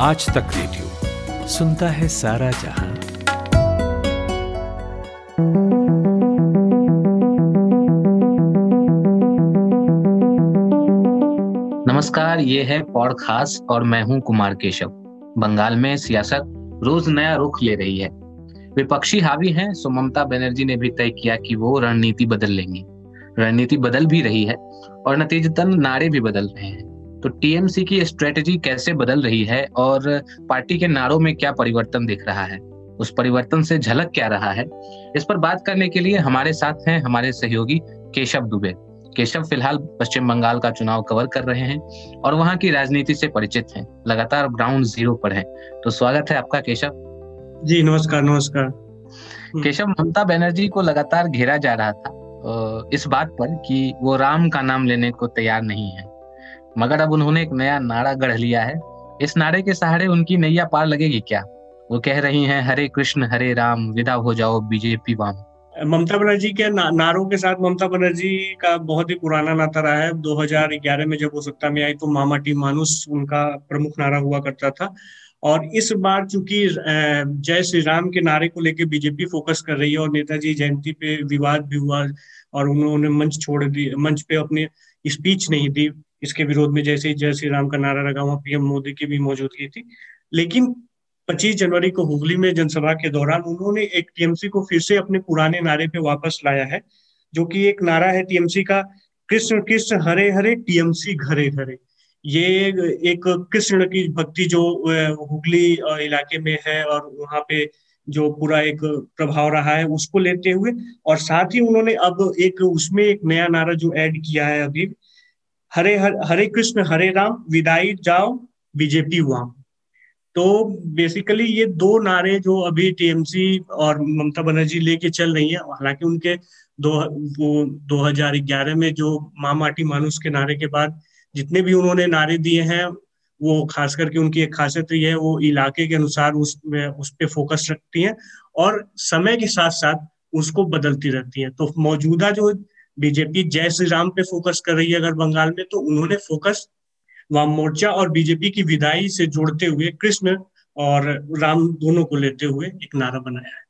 आज तक रेडियो। सुनता है सारा जहाँ। नमस्कार, ये है पौड़ खास और मैं हूँ कुमार केशव। बंगाल में सियासत रोज नया रुख ले रही है। विपक्षी हावी हैं, सो ममता बनर्जी ने भी तय किया कि वो रणनीति बदल लेंगी। रणनीति बदल भी रही है और नतीजतन नारे भी बदल रहे हैं। तो टीएमसी की स्ट्रेटेजी कैसे बदल रही है और पार्टी के नारों में क्या परिवर्तन दिख रहा है? उस परिवर्तन से झलक क्या रहा है? इस पर बात करने के लिए हमारे साथ हैं हमारे सहयोगी केशव दुबे। केशव फ़िलहाल पश्चिम बंगाल का चुनाव कवर कर रहे हैं और वहाँ की राजनीति से परिचित हैं। लगातार ग्राउंड ज़ीरो पर हैं। तो स्वागत है आपका केशव। जी नमस्कार नमस्कार। केशव ममता बनर्जी को लगातार घेरा जा रहा था इस बात पर कि वो राम का नाम लेने को तैयार नहीं है। मगर अब उन्होंने एक नया नारा गढ़ लिया है। इस नारे के सहारे उनकी नैया पार लगेगी क्या? वो कह रही हैं हरे कृष्ण हरे राम विदा हो जाओ बीजेपी वाम। ममता बनर्जी के ना, नारों के साथ ममता बनर्जी का बहुत ही पुराना नाता रहा है। 2011 में जब वो सत्ता में आई तो मामा टी मानुस उनका प्रमुख नारा हुआ करता था। और इस बार चूँकि जय श्री राम के नारे को लेकर बीजेपी फोकस कर रही है और नेताजी जयंती पे विवाद भी हुआ और उन्होंने मंच छोड़ दी मंच पे अपनी स्पीच नहीं दी इसके विरोध में जैसे ही जय श्री राम का नारा लगा, वहाँ पीएम मोदी की भी मौजूदगी थी। लेकिन 25 जनवरी को हुगली में जनसभा के दौरान उन्होंने एक टीएमसी को फिर से अपने पुराने नारे पे वापस लाया है, जो कि एक नारा है टीएमसी का, कृष्ण कृष्ण हरे हरे, टीएमसी घरे घरे। ये एक कृष्ण की भक्ति जो हुगली इलाके में है और वहाँ पे जो पूरा एक प्रभाव रहा है, उसको लेते हुए और साथ ही उन्होंने अब एक, उसमें एक नया नारा जो ऐड किया है अभी हरे हर, हरे कृष्ण हरे राम विदाई जाओ बीजेपी वहाँ तो बेसिकली ये दो नारे जो अभी टीएमसी और ममता बनर्जी लेके चल रही है हालाँकि उनके दो वो 2011 में जो माँ माटी मानुस के नारे के बाद जितने भी उन्होंने नारे दिए हैं वो खास करके उनकी एक खासियत ये है वो इलाके के अनुसार उस उस पर फोकस रखती हैं और समय के साथ साथ उसको बदलती रहती हैं। तो मौजूदा जो बीजेपी जय श्री राम पे फोकस कर रही है अगर बंगाल में तो उन्होंने फोकस वाम मोर्चा और बीजेपी की विदाई से जोड़ते हुए कृष्ण और राम दोनों को लेते हुए एक नारा बनाया है।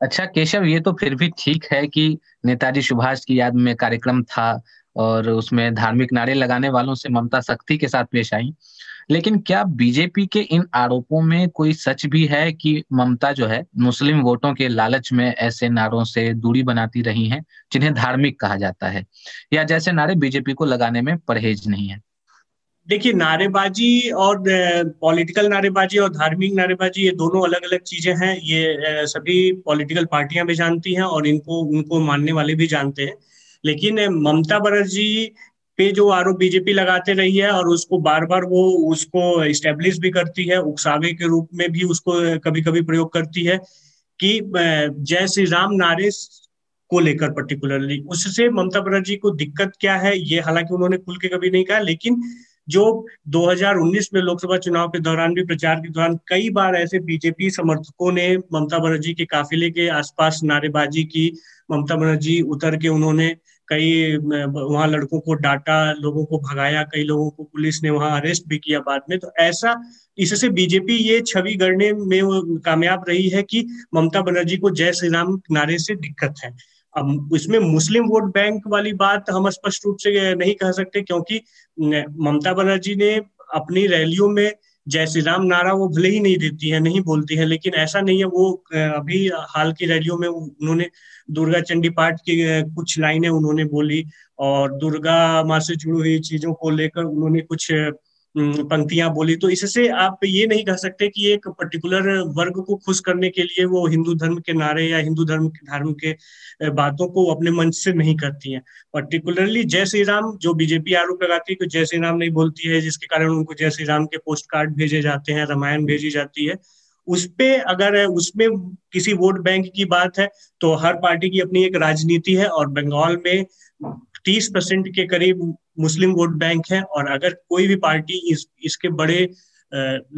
अच्छा केशव, ये तो फिर भी ठीक है कि नेताजी सुभाष की याद में कार्यक्रम था और उसमें धार्मिक नारे लगाने वालों से ममता शक्ति के साथ पेश आई। लेकिन क्या बीजेपी के इन आरोपों में कोई सच भी है कि ममता जो है, मुस्लिम वोटों के लालच में ऐसे नारों से दूरी बनाती रही हैं, जिन्हें धार्मिक कहा जाता है? या जैसे नारे बीजेपी को लगाने में परहेज नहीं है? देखिए, नारेबाजी और पॉलिटिकल नारेबाजी और धार्मिक नारेबाजी, ये दोनों अलग अलग चीज़ें हैं। ये सभी पॉलिटिकल पार्टियाँ भी जानती हैं और इनको, उनको मानने वाले भी जानते हैं। लेकिन ममता बनर्जी पे जो आरोप बीजेपी लगाते रही है और उसको बार बार वो उसको इस्टेब्लिश भी करती है, उकसावे के रूप में भी उसको कभी कभी प्रयोग करती है कि जय श्री राम नारे को लेकर पर्टिकुलरली उससे ममता बनर्जी को दिक्कत क्या है, ये हालाँकि उन्होंने खुल के कभी नहीं कहा, लेकिन जो 2019 में लोकसभा चुनाव के दौरान भी, प्रचार के दौरान कई बार ऐसे बीजेपी समर्थकों ने ममता बनर्जी के काफिले के आसपास नारेबाजी की, ममता बनर्जी उतर के उन्होंने कई वहाँ लड़कों को डांटा, लोगों को भगाया, कई लोगों को पुलिस ने वहाँ अरेस्ट भी किया बाद में। तो ऐसा, इससे बीजेपी ये छवि गढ़ने में कामयाब रही है कि ममता बनर्जी को जय श्री राम नारे से दिक्कत है। अब इसमें मुस्लिम वोट बैंक वाली बात हम स्पष्ट रूप से नहीं कह सकते क्योंकि ममता बनर्जी ने अपनी रैलियों में जय श्री राम, नारा वो भले ही नहीं देती है, नहीं बोलती है, लेकिन ऐसा नहीं है, वो अभी हाल की रैलियों में उन्होंने दुर्गा चंडी पाठ की कुछ लाइनें उन्होंने बोली और दुर्गा माँ से जुड़ी हुई चीज़ों को लेकर उन्होंने कुछ पंक्तियाँ बोली तो इससे आप ये नहीं कह सकते कि एक पर्टिकुलर वर्ग को खुश करने के लिए वो हिंदू धर्म के नारे या हिंदू धर्म के धर्म के बातों को अपने मंच से नहीं करती हैं। पर्टिकुलरली जय श्री राम, जो बीजेपी आरोप लगाती है कि जय श्री राम नहीं बोलती है, जिसके कारण उनको जय श्री राम के पोस्ट कार्ड भेजे जाते हैं, रामायण भेजी जाती है। उस पे अगर, उसमें किसी वोट बैंक की बात है तो हर पार्टी की अपनी एक राजनीति है और बंगाल में तीस परसेंट के करीब मुस्लिम वोट बैंक है और अगर कोई भी पार्टी इस, इसके बड़े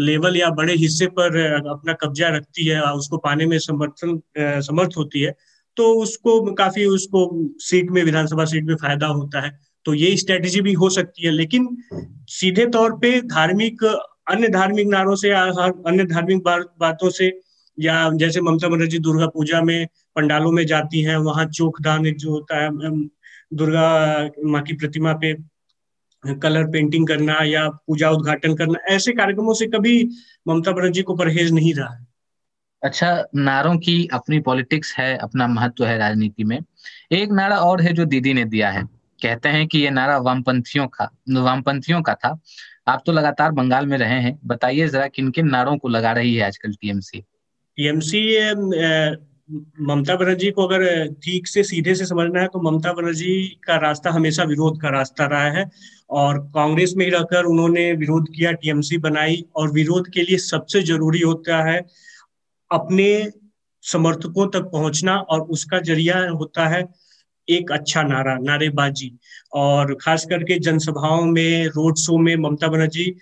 लेवल या बड़े हिस्से पर अपना कब्जा रखती है उसको पाने में समर्थन समर्थ होती है तो उसको काफ़ी उसको सीट में, विधानसभा सीट में फ़ायदा होता है। तो ये स्ट्रेटेजी भी हो सकती है, लेकिन सीधे तौर पे धार्मिक, अन्य धार्मिक नारों से, अन्य धार्मिक बातों से, या जैसे ममता बनर्जी दुर्गा पूजा में पंडालों में जाती हैं, वहाँ चोख दान जो होता है दुर्गा माँ की प्रतिमा पे कलर पेंटिंग करना या पूजा उद्घाटन करना ऐसे कार्यक्रमों से कभी ममता बनर्जी को परहेज नहीं रहा है। अच्छा नारों की अपनी पॉलिटिक्स है अपना महत्व है राजनीति में। एक नारा और है जो दीदी ने दिया है। कहते हैं कि ये नारा वामपंथियों का वामपंथियों का था। आप तो लगातार बंगाल में रहे हैं। बताइए जरा किन किन नारों को लगा रही है आजकल टीएमसी टीएमसी ममता बनर्जी को अगर ठीक से, सीधे से समझना है तो ममता बनर्जी का रास्ता हमेशा विरोध का रास्ता रहा है और कांग्रेस में ही रहकर उन्होंने विरोध किया, टीएमसी बनाई और विरोध के लिए सबसे ज़रूरी होता है अपने समर्थकों तक पहुँचना और उसका ज़रिया होता है एक अच्छा नारा, नारेबाजी और खास करके जनसभाओं में, रोड शो में ममता बनर्जी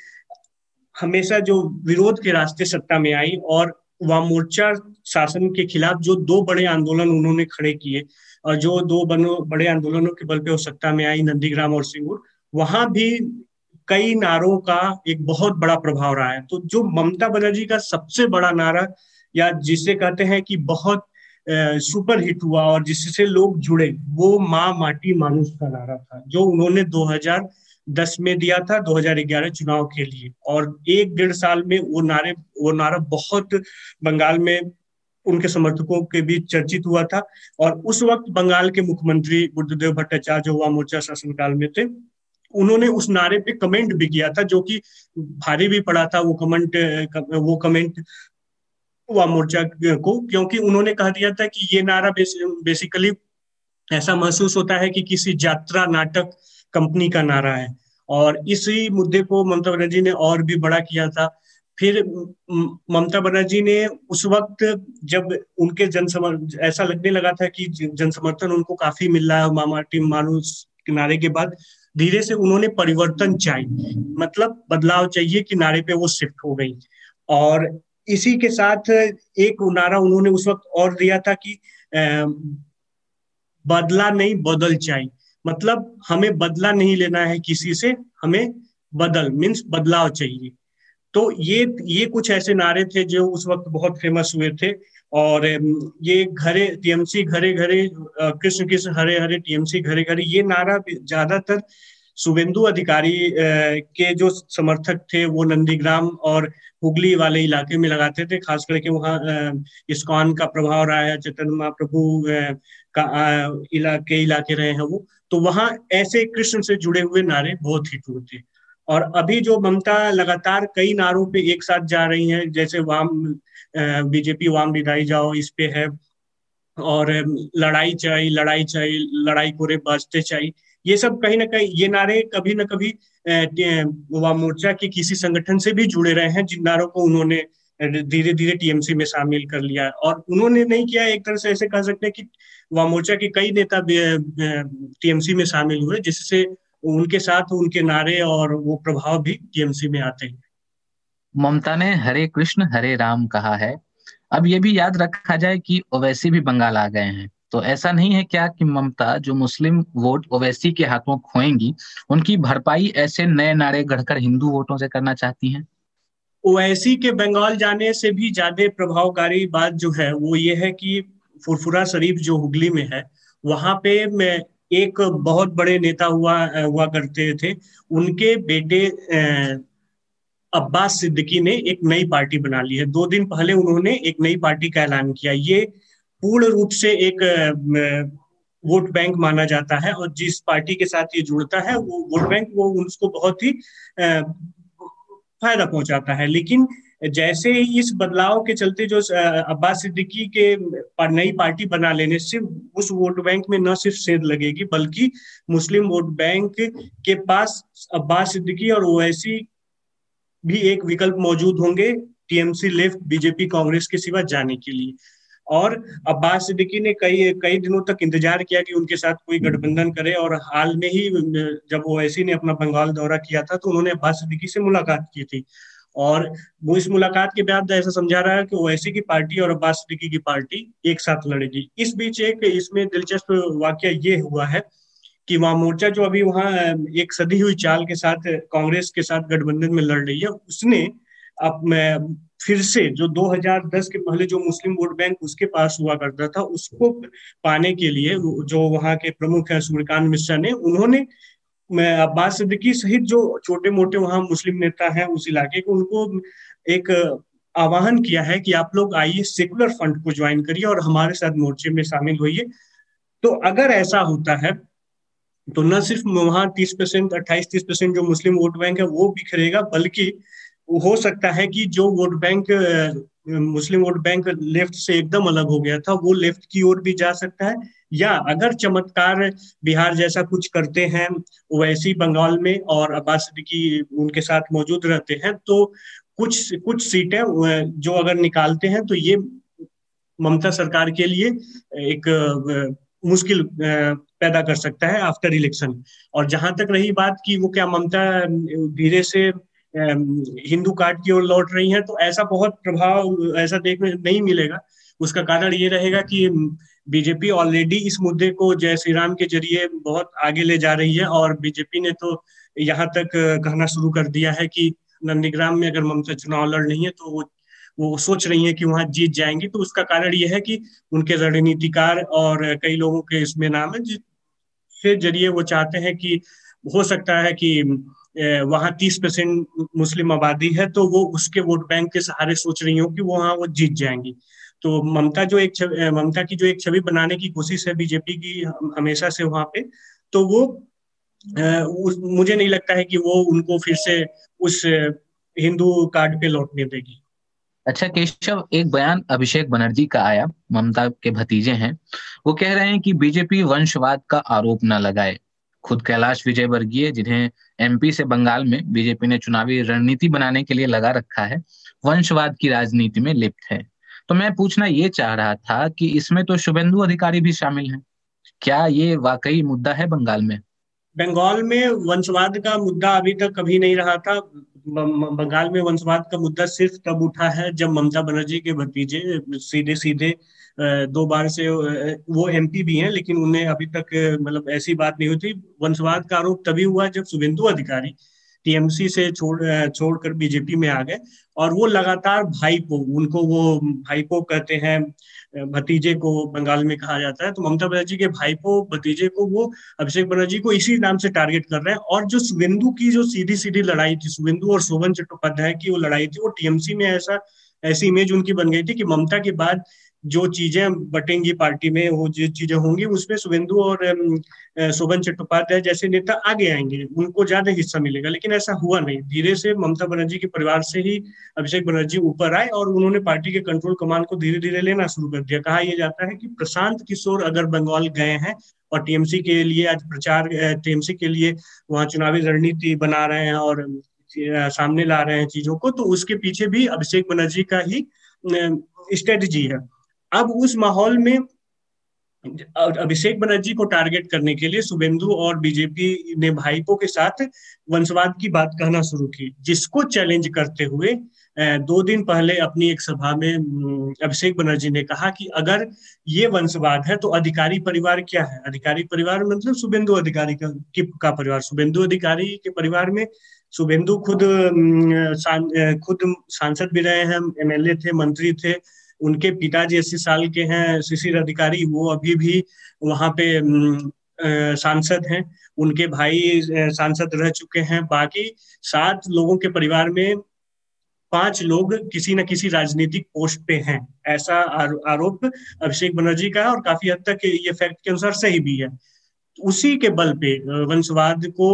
हमेशा जो विरोध के रास्ते सत्ता में आई और वाम मोर्चा शासन के खिलाफ जो दो बड़े आंदोलन उन्होंने खड़े किए, और जो दो बड़े आंदोलनों के बल पे सत्ता में आई नंदीग्राम और सिंगूर, वहाँ भी कई नारों का एक बहुत बड़ा प्रभाव रहा है। तो जो ममता बनर्जी का सबसे बड़ा नारा, या जिसे कहते हैं कि बहुत सुपर हिट हुआ और जिससे लोग जुड़े, वो माँ माटी मानुष का नारा था, जो उन्होंने 2010 में दिया था 2011 चुनाव के लिए। और एक डेढ़ साल में वो नारे, वो नारा बहुत बंगाल में उनके समर्थकों के बीच चर्चित हुआ था और उस वक्त बंगाल के मुख्यमंत्री बुद्धदेव भट्टाचार्य जो हुआ मोर्चा शासनकाल में थे, उन्होंने उस नारे पे कमेंट भी किया था जो कि भारी भी पड़ा था, वो कमेंट वो कमेंट वाम मोर्चा को, क्योंकि उन्होंने कह दिया था कि ये नारा बेसिकली ऐसा महसूस होता है कि किसी यात्रा नाटक कंपनी का नारा है। और इसी मुद्दे को ममता बनर्जी ने और भी बड़ा किया था। फिर ममता बनर्जी ने उस वक्त जब उनके जन ऐसा लगने लगा था कि जन समर्थन उनको काफ़ी मिल रहा है मामा टीम मानुस किनारे के बाद, धीरे से उन्होंने परिवर्तन चाहिए मतलब बदलाव चाहिए किनारे पे वो शिफ्ट हो गई। और इसी के साथ एक नारा उन्होंने उस वक्त और दिया था कि बदला नहीं, बदल चाहिए मतलब हमें बदला नहीं लेना है किसी से, हमें बदल मीन्स बदलाव चाहिए। तो ये ये कुछ ऐसे नारे थे जो उस वक्त बहुत फ़ेमस हुए थे और ये घरे टीएमसी घरे घरे कृष्ण कृष्ण हरे हरे टीएमसी घरे घरे, ये नारा ज़्यादातर शुभेंदु अधिकारी के जो समर्थक थे वो नंदीग्राम और हुगली वाले इलाके में लगाते थे, खास करके वहाँ इस्कॉन का प्रभाव रहा है चैतन्य महाप्रभु का इलाके इलाके रहे हैं वो। तो वहाँ ऐसे कृष्ण से जुड़े हुए नारे बहुत हिट हुए थे। और अभी जो ममता लगातार कई नारों पे एक साथ जा रही हैं, जैसे वाम बीजेपी वाम विदाई जाओ, इस पे है, और लड़ाई चाहिए लड़ाई चाहिए लड़ाई कोरे बचते चाहिए ये सब कहीं ना कहीं, ये नारे कभी ना कभी युवा मोर्चा के किसी संगठन से भी जुड़े रहे हैं, जिन नारों को उन्होंने धीरे धीरे टीएमसी में शामिल कर लिया और उन्होंने नहीं किया, एक तरह से ऐसे कह सकते हैं कि युवा मोर्चा के कई नेता टीएमसी में शामिल हुए, जिससे उनके साथ उनके नारे और वो प्रभाव भी टीएमसी में आते हैं। ममता ने हरे कृष्ण हरे राम कहा है। अब ये भी याद रखा जाए कि ओवैसी भी बंगाल आ गए हैं। तो ऐसा नहीं है क्या कि ममता जो मुस्लिम वोट ओवैसी के हाथों खोएँगी उनकी भरपाई ऐसे नए नारे गढ़कर हिंदू वोटों से करना चाहती हैं? ओवैसी के बंगाल जाने से भी ज़्यादा प्रभावकारी बात जो है वो ये है कि फुरफुरा शरीफ जो हुगली में है वहाँ पे मैं एक बहुत बड़े नेता हुआ हुआ करते थे। उनके बेटे अब्बास सिद्दीकी ने एक नई पार्टी बना ली है। दो दिन पहले उन्होंने एक नई पार्टी का ऐलान किया। ये पूर्ण रूप से एक वोट बैंक माना जाता है और जिस पार्टी के साथ ये जुड़ता है, वो वोट बैंक वो उसको बहुत ही फ़ायदा पहुंचाता है। लेकिन जैसे ही इस बदलाव के चलते जो अब्बास सिद्दीकी के नई पार्टी बना लेने से उस वोट बैंक में न सिर्फ़ सेध लगेगी, बल्कि मुस्लिम वोट बैंक के पास अब्बास सिद्दीकी और ओवैसी भी एक विकल्प मौजूद होंगे, टीएमसी लेफ़्ट, बीजेपी कांग्रेस के सिवा जाने के लिए। और अब्बास सिद्दीकी ने कई कई दिनों तक इंतज़ार किया कि उनके साथ कोई गठबंधन करे और हाल में ही, जब ओवैसी ने अपना बंगाल दौरा किया था तो उन्होंने अब्बास सिद्दीकी से मुलाकात की थी। और वो इस मुलाकात के बाद ऐसा समझा रहा है कि ओवैसी की पार्टी और अब्बास सिद्दीकी की पार्टी एक साथ लड़ेगी। इस बीच एक इसमें दिलचस्प वाक्य ये हुआ है कि वहाँ मोर्चा जो अभी वहाँ एक सदी हुई चाल के साथ, कांग्रेस के साथ गठबंधन में लड़ रही है, उसने अब फिर से जो 2010 के पहले जो मुस्लिम वोट बैंक उसके पास हुआ करता था, उसको पाने के लिए जो वहाँ के प्रमुख है सूर्यकांत मिश्रा ने, उन्होंने अब्बास सिद्दीकी सहित जो छोटे मोटे वहाँ मुस्लिम नेता हैं उस इलाके को उनको एक आह्वान किया है कि आप लोग आइए, सेकुलर फंड को ज्वाइन करिए और हमारे साथ मोर्चे में शामिल होइए। तो अगर ऐसा होता है तो न सिर्फ़ वहाँ तीस परसेंट अट्ठाईस तीस परसेंट जो मुस्लिम वोट बैंक है वो बिखरेगा, बल्कि हो सकता है कि जो vote bank Muslim vote bank left से एकदम अलग हो गया था, वो लेफ़्ट की ओर भी जा सकता है, या अगर चमत्कार बिहार जैसा कुछ करते हैं, वैसी बंगाल में और अब्बास सिद्दीकी उनके साथ मौजूद रहते हैं तो कुछ कुछ सीटें जो अगर निकालते हैं तो ये ममता सरकार के लिए एक मुश्किल पैदा कर सकता है आफ्टर इलेक्शन और जहाँ तक रही बात की वो क्या ममता धीरे से हिंदू कार्ड की ओर लौट रही हैं तो ऐसा बहुत प्रभाव, ऐसा देखने नहीं मिलेगा। उसका कारण ये रहेगा कि बीजेपी ऑलरेडी इस मुद्दे को जय श्री राम के ज़रिए बहुत आगे ले जा रही है, और बीजेपी ने तो यहाँ तक कहना शुरू कर दिया है कि नंदीग्राम में अगर ममता चुनाव लड़ रही है तो वो वो सोच रही है कि वहाँ जीत जाएँगी। तो उसका कारण यह है कि उनके रणनीतिकार और कई लोगों के इसमें नाम है, जिसके ज़रिए वो चाहते हैं कि, हो सकता है कि वहाँ तीस परसेंट मुस्लिम आबादी है तो वो उसके वोट बैंक के सहारे सोच रही हूँ कि वहाँ वो जीत जाएँगी। तो ममता जो एक ममता की जो एक छवि बनाने की कोशिश है बीजेपी की हमेशा से वहाँ पे तो वो मुझे नहीं लगता है कि वो उनको फिर से उस हिंदू कार्ड पे लौटने देगी। अच्छा केशव, एक बयान अभिषेक बनर्जी का आया, ममता के भतीजे हैं। वो कह रहे हैं कि बीजेपी वंशवाद का आरोप न लगाए। खुद कैलाश विजय वर्गीय जिन्हें एमपी से बंगाल में बीजेपी ने चुनावी रणनीति बनाने के लिए लगा रखा है, वंशवाद की राजनीति में लिप्त है। तो मैं पूछना ये चाह रहा था कि इसमें तो शुभेंदु अधिकारी भी शामिल हैं। क्या ये वाकई मुद्दा है बंगाल में? बंगाल में वंशवाद का मुद्दा अभी तक कभी नहीं रहा था। बंगाल में वंशवाद का मुद्दा सिर्फ़ तब उठा है जब ममता बनर्जी के भतीजे सीधे सीधे दो बार से वो एमपी भी हैं, लेकिन उन्हें अभी तक मतलब ऐसी बात नहीं हुई थी। वंशवाद का आरोप तभी हुआ जब शुभेंदु अधिकारी टीएमसी से छोड़ छोड़कर बीजेपी में आ गए और वो लगातार भाईपो उनको वो भाईपो कहते हैं भतीजे को बंगाल में कहा जाता है तो ममता बनर्जी के भाई को, भतीजे को, वो अभिषेक बनर्जी को इसी नाम से टारगेट कर रहे हैं। और जो शुभिंदु की जो सीधी सीधी लड़ाई थी शुभेंदु और शोभन चट्टोपाध्याय की वो लड़ाई थी, वो टीएमसी में ऐसा, ऐसी इमेज उनकी बन गई थी कि ममता के बाद जो चीज़ें बटेंगी पार्टी में, वो जो चीज़ें होंगी, उसमें शुभेंदु और शोभन चट्टोपाध्याय जैसे नेता आगे आएँगे, उनको ज़्यादा हिस्सा मिलेगा। लेकिन ऐसा हुआ नहीं। धीरे से ममता बनर्जी के परिवार से ही अभिषेक बनर्जी ऊपर आए और उन्होंने पार्टी के कंट्रोल कमान को धीरे धीरे लेना शुरू कर दिया। कहा यह जाता है कि प्रशांत किशोर अगर बंगाल गए हैं और टीएमसी के लिए आज प्रचार टीएमसी के लिए वहाँ चुनावी रणनीति बना रहे हैं और सामने ला रहे हैं चीज़ों को तो उसके पीछे भी अभिषेक बनर्जी का ही स्ट्रेटजी है। अब उस माहौल में अभिषेक बनर्जी को टारगेट करने के लिए शुभेंदु और बीजेपी ने भाईपो के साथ वंशवाद की बात कहना शुरू की जिसको चैलेंज करते हुए दो दिन पहले अपनी एक सभा में अभिषेक बनर्जी ने कहा कि अगर ये वंशवाद है तो अधिकारी परिवार क्या है? अधिकारी परिवार मतलब शुभेंदु अधिकारी का, का परिवार। शुभेंदु अधिकारी के परिवार में शुभेंदु खुद खुद सांसद भी रहे हैं एमएलए थे मंत्री थे उनके पिताजी अस्सी साल के हैं, शिशिर अधिकारी, वो अभी भी वहाँ पे सांसद हैं। उनके भाई सांसद रह चुके हैं। बाकी सात लोगों के परिवार में पाँच लोग किसी न किसी राजनीतिक पोस्ट पे हैं, ऐसा आरोप अभिषेक बनर्जी का है और काफ़ी हद तक ये फैक्ट के अनुसार सही भी है। उसी के बल पे वंशवाद को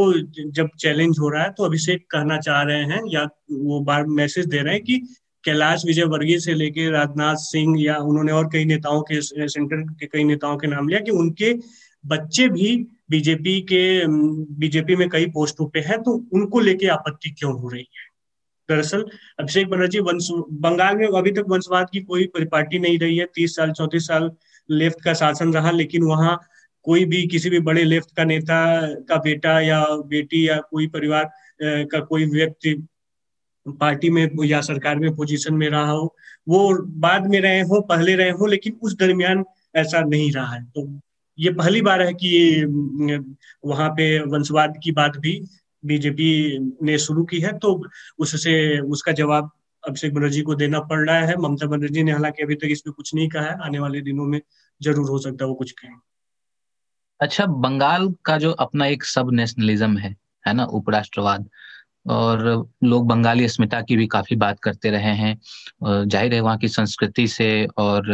जब चैलेंज हो रहा है तो अभिषेक कहना चाह रहे हैं या वो बार मैसेज दे रहे हैं कि कैलाश विजय वर्गीय से लेके राजनाथ सिंह या उन्होंने और कई नेताओं के सेंटर के कई नेताओं के नाम लिया कि उनके बच्चे भी बीजेपी के बीजेपी में कई पोस्टों पे हैं तो उनको लेके आपत्ति क्यों हो रही है? दरअसल, अभिषेक बनर्जी, वंश, बंगाल में अभी तक वंशवाद की कोई पार्टी नहीं रही है। तीस साल, चौतीस साल लेफ़्ट का शासन रहा, लेकिन वहाँ कोई भी, किसी भी बड़े लेफ़्ट का नेता, का बेटा या बेटी या कोई परिवार का कोई व्यक्ति पार्टी में या सरकार में पोजीशन में रहा हो, वो बाद में रहे हो, पहले रहे हो, लेकिन उस दरमियान ऐसा नहीं रहा है। तो ये पहली बार है कि वहाँ पे वंशवाद की बात भी बीजेपी ने शुरू की है तो उससे उसका जवाब अभिषेक बनर्जी को देना पड़ रहा है। ममता बनर्जी ने हालाँकि अभी तक इसमें कुछ नहीं कहा है, आने वाले दिनों में ज़रूर हो सकता है वो कुछ कहें। अच्छा बंगाल का जो अपना एक सब नेशनलिज्म है है ना, उपराष्ट्रवाद और लोग बंगाली अस्मिता की भी काफ़ी बात करते रहे हैं। ज़ाहिर है वहाँ की संस्कृति से और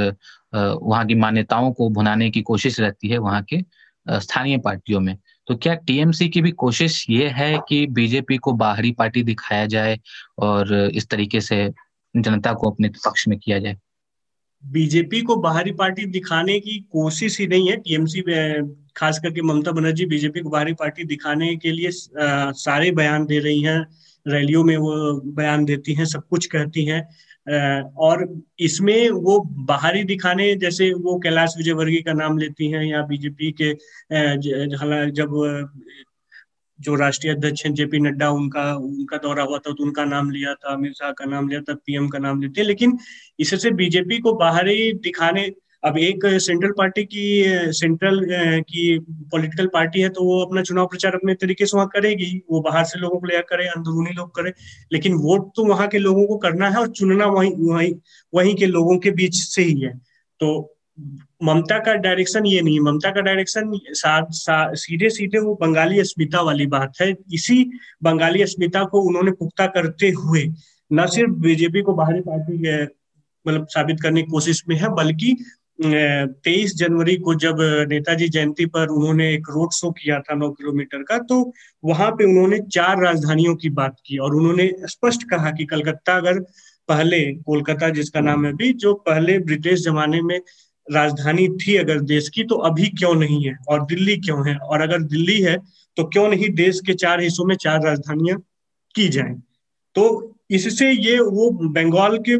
वहाँ की मान्यताओं को भुनाने की कोशिश रहती है वहाँ के स्थानीय पार्टियों में। तो क्या टीएमसी की भी कोशिश ये है कि बीजेपी को बाहरी पार्टी दिखाया जाए और इस तरीके से जनता को अपने पक्ष में किया जाए? बीजेपी को बाहरी पार्टी दिखाने की कोशिश ही नहीं है। टीएमसी खास करके ममता बनर्जी बीजेपी को बाहरी पार्टी दिखाने के लिए सारे बयान दे रही हैं। रैलियों में वो बयान देती हैं, सब कुछ कहती हैं। और इसमें वो बाहरी दिखाने, जैसे वो कैलाश विजयवर्गीय का नाम लेती हैं या बीजेपी के जब जो राष्ट्रीय अध्यक्ष हैं, जेपी नड्डा, उनका उनका दौरा हुआ था तो उनका नाम लिया था अमित शाह का नाम लिया था, पीएम का नाम लेते लेकिन इससे बीजेपी को बाहरी दिखाने, अब एक सेंट्रल पार्टी की, सेंट्रल की पॉलिटिकल पार्टी है तो वो अपना चुनाव प्रचार अपने तरीके से वहाँ करेगी वो बाहर से लोगों को लिया करे अंदरूनी लोग करे, लेकिन वोट तो वहाँ के लोगों को करना है और चुनना वहीं वहीं वहीं के लोगों के बीच से ही है। तो ममता का डायरेक्शन ये नहीं ममता का डायरेक्शन सीधे सीधे वो बंगाली अस्मिता वाली बात है। इसी बंगाली अस्मिता को उन्होंने पुख्ता करते हुए न सिर्फ़ बीजेपी को बाहरी पार्टी मतलब साबित करने की कोशिश में है, बल्कि तेईस जनवरी को जब नेताजी जयंती पर उन्होंने एक रोड शो किया था नौ किलोमीटर का तो वहाँ पे उन्होंने चार राजधानियों की बात की और उन्होंने स्पष्ट कहा कि कलकत्ता अगर पहले कोलकाता जिसका नाम है भी जो पहले ब्रिटिश जमाने में राजधानी थी अगर देश की तो अभी क्यों नहीं है? और दिल्ली क्यों है? और अगर दिल्ली है तो क्यों नहीं देश के चार हिस्सों में चार राजधानियाँ की जाएँ? तो इससे ये वो बंगाल के,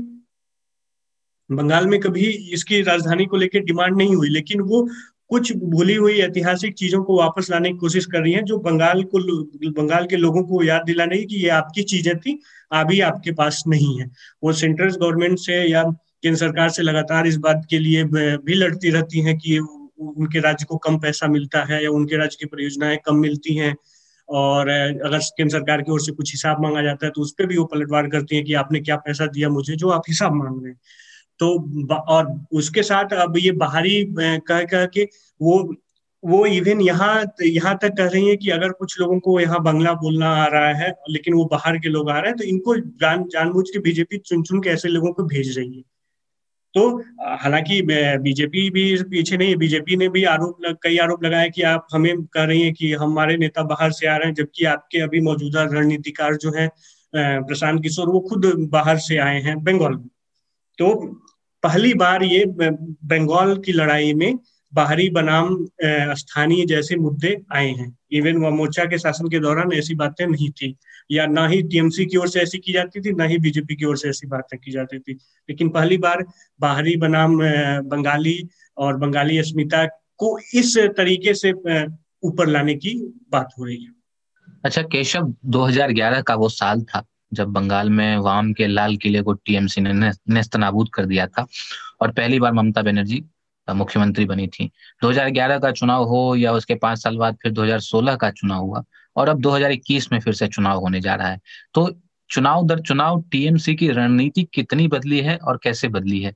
बंगाल में कभी इसकी राजधानी को लेकर डिमांड नहीं हुई, लेकिन वो कुछ भूली हुई ऐतिहासिक चीज़ों को वापस लाने की कोशिश कर रही है, जो बंगाल को बंगाल के लोगों को याद दिलाने की ये आपकी चीज़ें थी, अभी आपके पास नहीं है। वो सेंट्रल गवर्नमेंट से या केंद्र सरकार से लगातार इस बात के लिए भी लड़ती रहती हैं कि उनके राज्य को कम पैसा मिलता है या उनके राज्य की परियोजनाएँ कम मिलती हैं। और अगर केंद्र सरकार की ओर से कुछ हिसाब मांगा जाता है तो उस पर भी वो पलटवार करती है कि आपने क्या पैसा दिया मुझे, जो आप हिसाब मांग रहे हैं। तो और उसके साथ अब ये बाहरी कह कह के वो वो इवन यहाँ यहाँ तक कह रही है कि अगर कुछ लोगों को यहाँ बंगला बोलना आ रहा है, लेकिन वो बाहर के लोग आ रहे हैं तो इनको जान, जानबूझ के बीजेपी चुन चुन के ऐसे लोगों को भेज रही है। तो हालाँकि बीजेपी भी पीछे नहीं, बीजेपी ने भी आरोप कई आरोप लगाया कि आप हमें कह रही हैं कि हमारे नेता बाहर से आ रहे हैं, जबकि आपके अभी मौजूदा रणनीतिकार जो है प्रशांत किशोर, वो खुद बाहर से आए हैं बंगाल तो पहली बार ये बंगाल की लड़ाई में बाहरी बनाम स्थानीय जैसे मुद्दे आए हैं। इवन मोर्चा के शासन के दौरान ऐसी बातें नहीं थी। या ना ही टीएमसी की ओर से ऐसी की जाती थी, ना ही बीजेपी की ओर से ऐसी बातें की जाती थी। लेकिन पहली बार बाहरी बनाम बंगाली और बंगाली अस्मिता को इस तरीके से ऊपर लाने की बात हो रही है। अच्छा केशव 2011 का वो साल था, जब बंगाल में वाम के लाल किले को टीएमसी ने नेस्त नाबूद कर दिया था। और पहली बार ममता बनर्जी मुख्यमंत्री बनी थी। 2011 का चुनाव हो या उसके पाँच साल बाद फिर 2016 का चुनाव हुआ और अब 2021 में फिर से चुनाव होने जा रहा है। तो चुनाव दर चुनाव, टीएमसी की रणनीति कितनी बदली है और कैसे बदली है?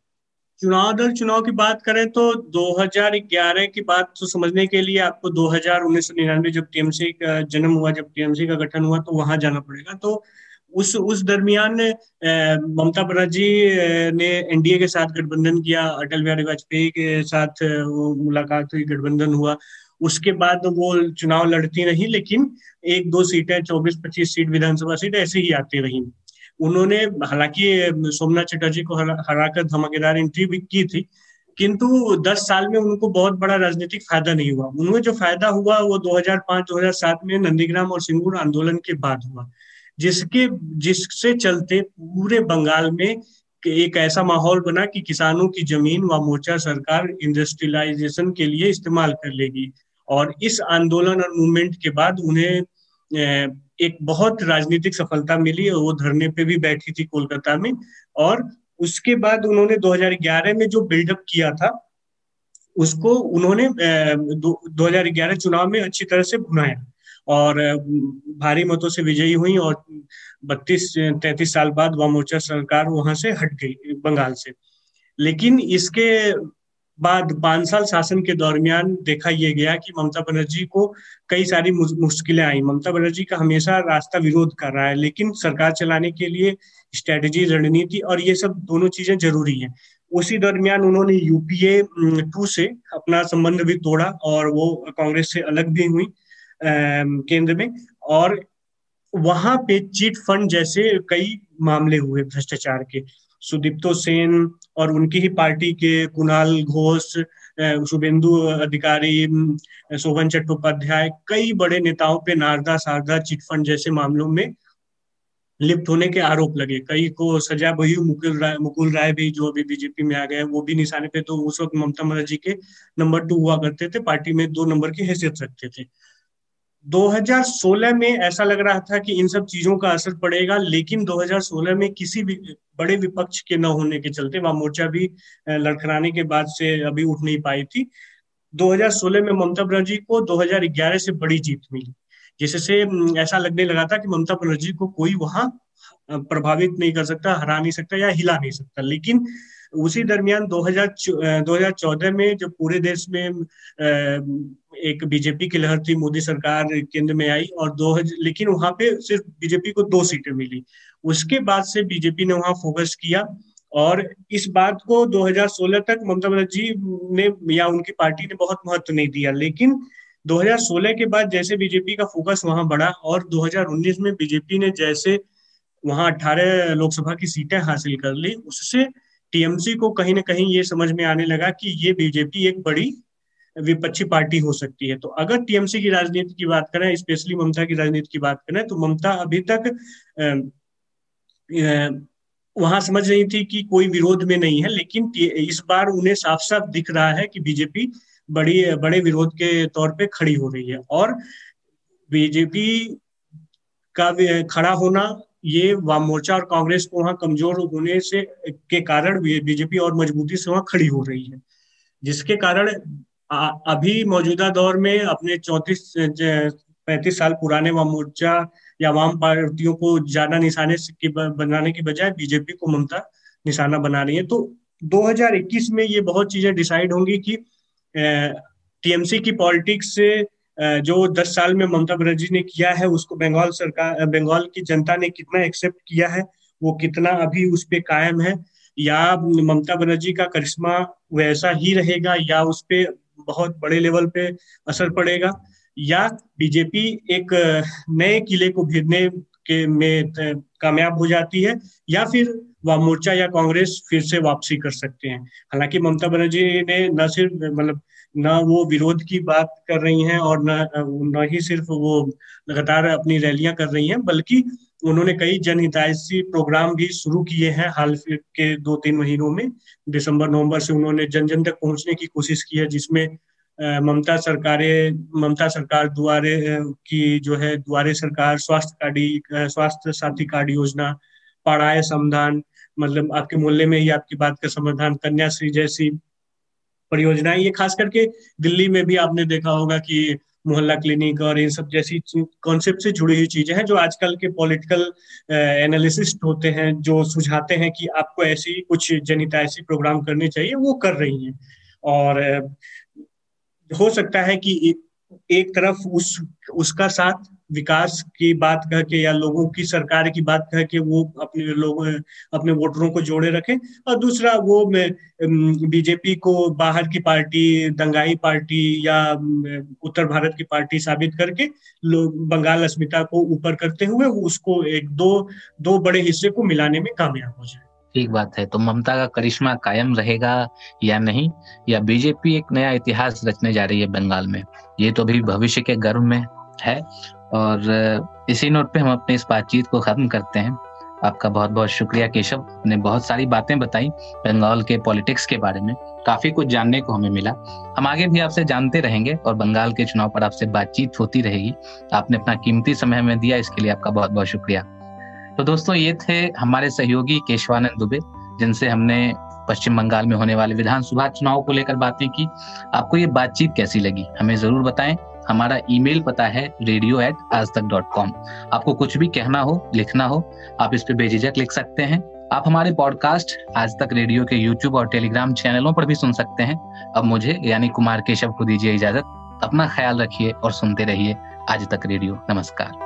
चुनाव दर चुनाव की बात करें तो 2011 की बात तो समझने के लिए आपको 2000 उन्नीस जब टीएमसी का जन्म हुआ, जब टीएमसी का गठन हुआ तो वहाँ जाना पड़ेगा। तो उस उस दरमियान ममता बनर्जी ने एनडीए के साथ गठबंधन किया, अटल बिहारी वाजपेयी के साथ वो मुलाकात हुई, गठबंधन हुआ। उसके बाद वो चुनाव लड़ती रही, लेकिन एक दो सीटें, चौबीस, पच्चीस सीट विधानसभा सीट ऐसे ही आती रही। उन्होंने, हालाँकि, सोमनाथ चटर्जी को हराकर धमाकेदार एंट्री भी की थी, किंतु 10 साल में उनको बहुत बड़ा राजनीतिक फ़ायदा नहीं हुआ। उन्हें जो फ़ायदा हुआ, वो 2005-2007 में नंदीग्राम और सिंगूर आंदोलन के बाद हुआ। जिसके, जिससे चलते पूरे बंगाल में एक ऐसा माहौल बना कि किसानों की ज़मीन व मोर्चा सरकार इंडस्ट्रियलाइजेशन के लिए इस्तेमाल कर लेगी। और इस आंदोलन और मूवमेंट के बाद उन्हें एक बहुत राजनीतिक सफलता मिली। और वो धरने पे भी बैठी थी कोलकाता में। और उसके बाद उन्होंने 2011 में जो बिल्डअप किया था, उसको उन्होंने दो हज़ार ग्यारह चुनाव में अच्छी तरह से भुनाया और भारी मतों से विजयी हुई और बत्तीस, तैतीस साल बाद वामोर्चा सरकार वहाँ से हट गई, बंगाल से। लेकिन इसके बाद पाँच साल शासन के दरमियान देखा यह गया कि ममता बनर्जी को कई सारी मुश्किलें आई। ममता बनर्जी का हमेशा रास्ता विरोध कर रहा है, लेकिन सरकार चलाने के लिए स्ट्रेटेजी, रणनीति और ये सब दोनों चीज़ें ज़रूरी हैं। उसी दरमियान उन्होंने यूपीए टू से अपना संबंध भी तोड़ा और वो कांग्रेस से अलग भी हुई। केंद्र में। और वहाँ पे चिट फंड जैसे कई मामले हुए भ्रष्टाचार के। सुदीप्तो सेन और उनकी ही पार्टी के कुणाल घोष शुभेंदु अधिकारी शोभन चट्टोपाध्याय, कई बड़े नेताओं पे नारदा शारदा चिटफंड जैसे मामलों में लिप्त होने के आरोप लगे। कई को सजा वही मुकुल राय मुकुल राय भी जो अभी बीजेपी में आ गए, वो भी निशाने पे तो उस वक्त ममता बनर्जी के नंबर टू हुआ करते थे, पार्टी में दो नंबर की हैसियत रखते थे। 2016 में ऐसा लग रहा था कि इन सब चीज़ों का असर पड़ेगा, लेकिन 2016 में किसी भी बड़े विपक्ष के न होने के चलते, वहाँ मोर्चा भी लड़खड़ाने के बाद से अभी उठ नहीं पाई थी। 2016 में ममता बनर्जी को 2011 से बड़ी जीत मिली, जिससे ऐसा लगने लगा था कि ममता बनर्जी को कोई वहाँ प्रभावित नहीं कर सकता, हरा नहीं सकता या हिला नहीं सकता। लेकिन उसी दरमियान 2000 2014 में जब पूरे देश में एक बीजेपी की लहर थी, मोदी सरकार केंद्र में आई और दो लेकिन वहाँ पे सिर्फ़ बीजेपी को दो सीटें मिली। उसके बाद से बीजेपी ने वहाँ फोकस किया और इस बात को 2016 तक ममता बनर्जी ने या उनकी पार्टी ने बहुत महत्व नहीं दिया। लेकिन 2016 के बाद जैसे बीजेपी का फोकस वहाँ बढ़ा और 2019 में बीजेपी ने जैसे वहाँ 18 लोकसभा की सीटें हासिल कर ली, उससे टीएमसी को कहीं ना कहीं ये समझ में आने लगा कि ये बीजेपी एक बड़ी विपक्षी पार्टी हो सकती है। तो अगर टीएमसी की राजनीति की बात करें, स्पेशली ममता की राजनीति की बात करें तो ममता अभी तक वहाँ समझ रही थी कि कोई विरोध में नहीं है, लेकिन इस बार उन्हें साफ़ साफ़ दिख रहा है कि बीजेपी बड़ी, बड़े विरोध के तौर पे खड़ी हो रही है। और बीजेपी का खड़ा होना ये वाम मोर्चा और कांग्रेस को वहाँ कमज़ोर होने से, के कारण बीजेपी और मजबूती से वहाँ खड़ी हो रही है। जिसके कारण अभी मौजूदा दौर में अपने चौतीस पैंतीस साल पुराने वाम मोर्चा या वाम पार्टियों को ज़्यादा निशाने की बनाने की बजाय बीजेपी को ममता निशाना बना रही है। तो 2021 में ये बहुत चीज़ें डिसाइड होंगी कि टीएमसी की पॉलिटिक्स से जो दस साल में ममता बनर्जी ने किया है, उसको बंगाल सरकार बंगाल की जनता ने कितना एक्सेप्ट किया है, वो कितना अभी उस पर कायम है, या ममता बनर्जी का करिश्मा वैसा ही रहेगा, या उस पर बहुत बड़े लेवल पे असर पड़ेगा, या बीजेपी एक नए किले को भेदने के में कामयाब हो जाती है, या फिर वह मोर्चा या कांग्रेस फिर से वापसी कर सकते हैं। हालाँकि ममता बनर्जी ने न सिर्फ़ मतलब न वो विरोध की बात कर रही हैं और न न ही सिर्फ़ वो लगातार अपनी रैलियाँ कर रही हैं, बल्कि उन्होंने कई जनहितैषी प्रोग्राम भी शुरू किए हैं हाल के दो तीन महीनों में। दिसंबर, नवंबर से उन्होंने जन जन तक पहुँचने की कोशिश की है, जिसमें ममता सरकारें, ममता सरकार द्वारे की जो है द्वारे सरकार, स्वास्थ्य कार्ड स्वास्थ्य साथी कार्ड योजना पढ़ाए समाधान मतलब आपके मोहल्ले में ही आपकी बात का समाधान, कन्याश्री जैसी परियोजनाएँ, ये खास करके दिल्ली में भी आपने देखा होगा कि मोहल्ला क्लिनिक और इन सब जैसी कॉन्सेप्ट से जुड़ी हुई चीज़ें हैं जो आजकल के पॉलिटिकल एनालिसिस्ट होते हैं, जो सुझाते हैं कि आपको ऐसी कुछ जनिता ऐसी प्रोग्राम करने चाहिए, वो कर रही हैं। और हो सकता है कि एक तरफ़ उस, उसका साथ विकास की बात कह के या लोगों की सरकार की बात कह के वो अपने लोग, अपने वोटरों को जोड़े रखे। और दूसरा वो बीजेपी को बाहर की पार्टी, दंगाई पार्टी या उत्तर भारत की पार्टी साबित करके लोग बंगाल अस्मिता को ऊपर करते हुए उसको एक दो दो बड़े हिस्से को मिलाने में कामयाब हो जाए। ठीक बात है। तो ममता का करिश्मा कायम रहेगा या नहीं? या बीजेपी एक नया इतिहास रचने जा रही है बंगाल में? ये तो अभी भविष्य के गर्भ में है। और इसी नोट पे हम अपने इस बातचीत को खत्म करते हैं। आपका बहुत बहुत शुक्रिया केशव। ने बहुत सारी बातें बताई बंगाल के पॉलिटिक्स के बारे में। काफ़ी कुछ जानने को हमें मिला। हम आगे भी आपसे जानते रहेंगे और बंगाल के चुनाव पर आपसे बातचीत होती रहेगी। आपने अपना कीमती समय हमें दिया, इसके लिए आपका बहुत बहुत शुक्रिया। तो दोस्तों, ये थे हमारे सहयोगी केशवानंद दुबे, जिनसे हमने पश्चिम बंगाल में होने वाले विधानसभा चुनाव को लेकर बातें की। आपको ये बातचीत कैसी लगी? हमें ज़रूर बताएँ। हमारा ईमेल पता है रेडियो एट आज तक डॉट कॉम आपको कुछ भी कहना हो, लिखना हो, आप इस पे बेझिझक लिख सकते हैं। आप हमारे पॉडकास्ट आज तक रेडियो के यूट्यूब और टेलीग्राम चैनलों पर भी सुन सकते हैं। अब मुझे, यानी कुमार केशव को दीजिए इजाज़त। अपना ख्याल रखिए और सुनते रहिए आज तक रेडियो। नमस्कार।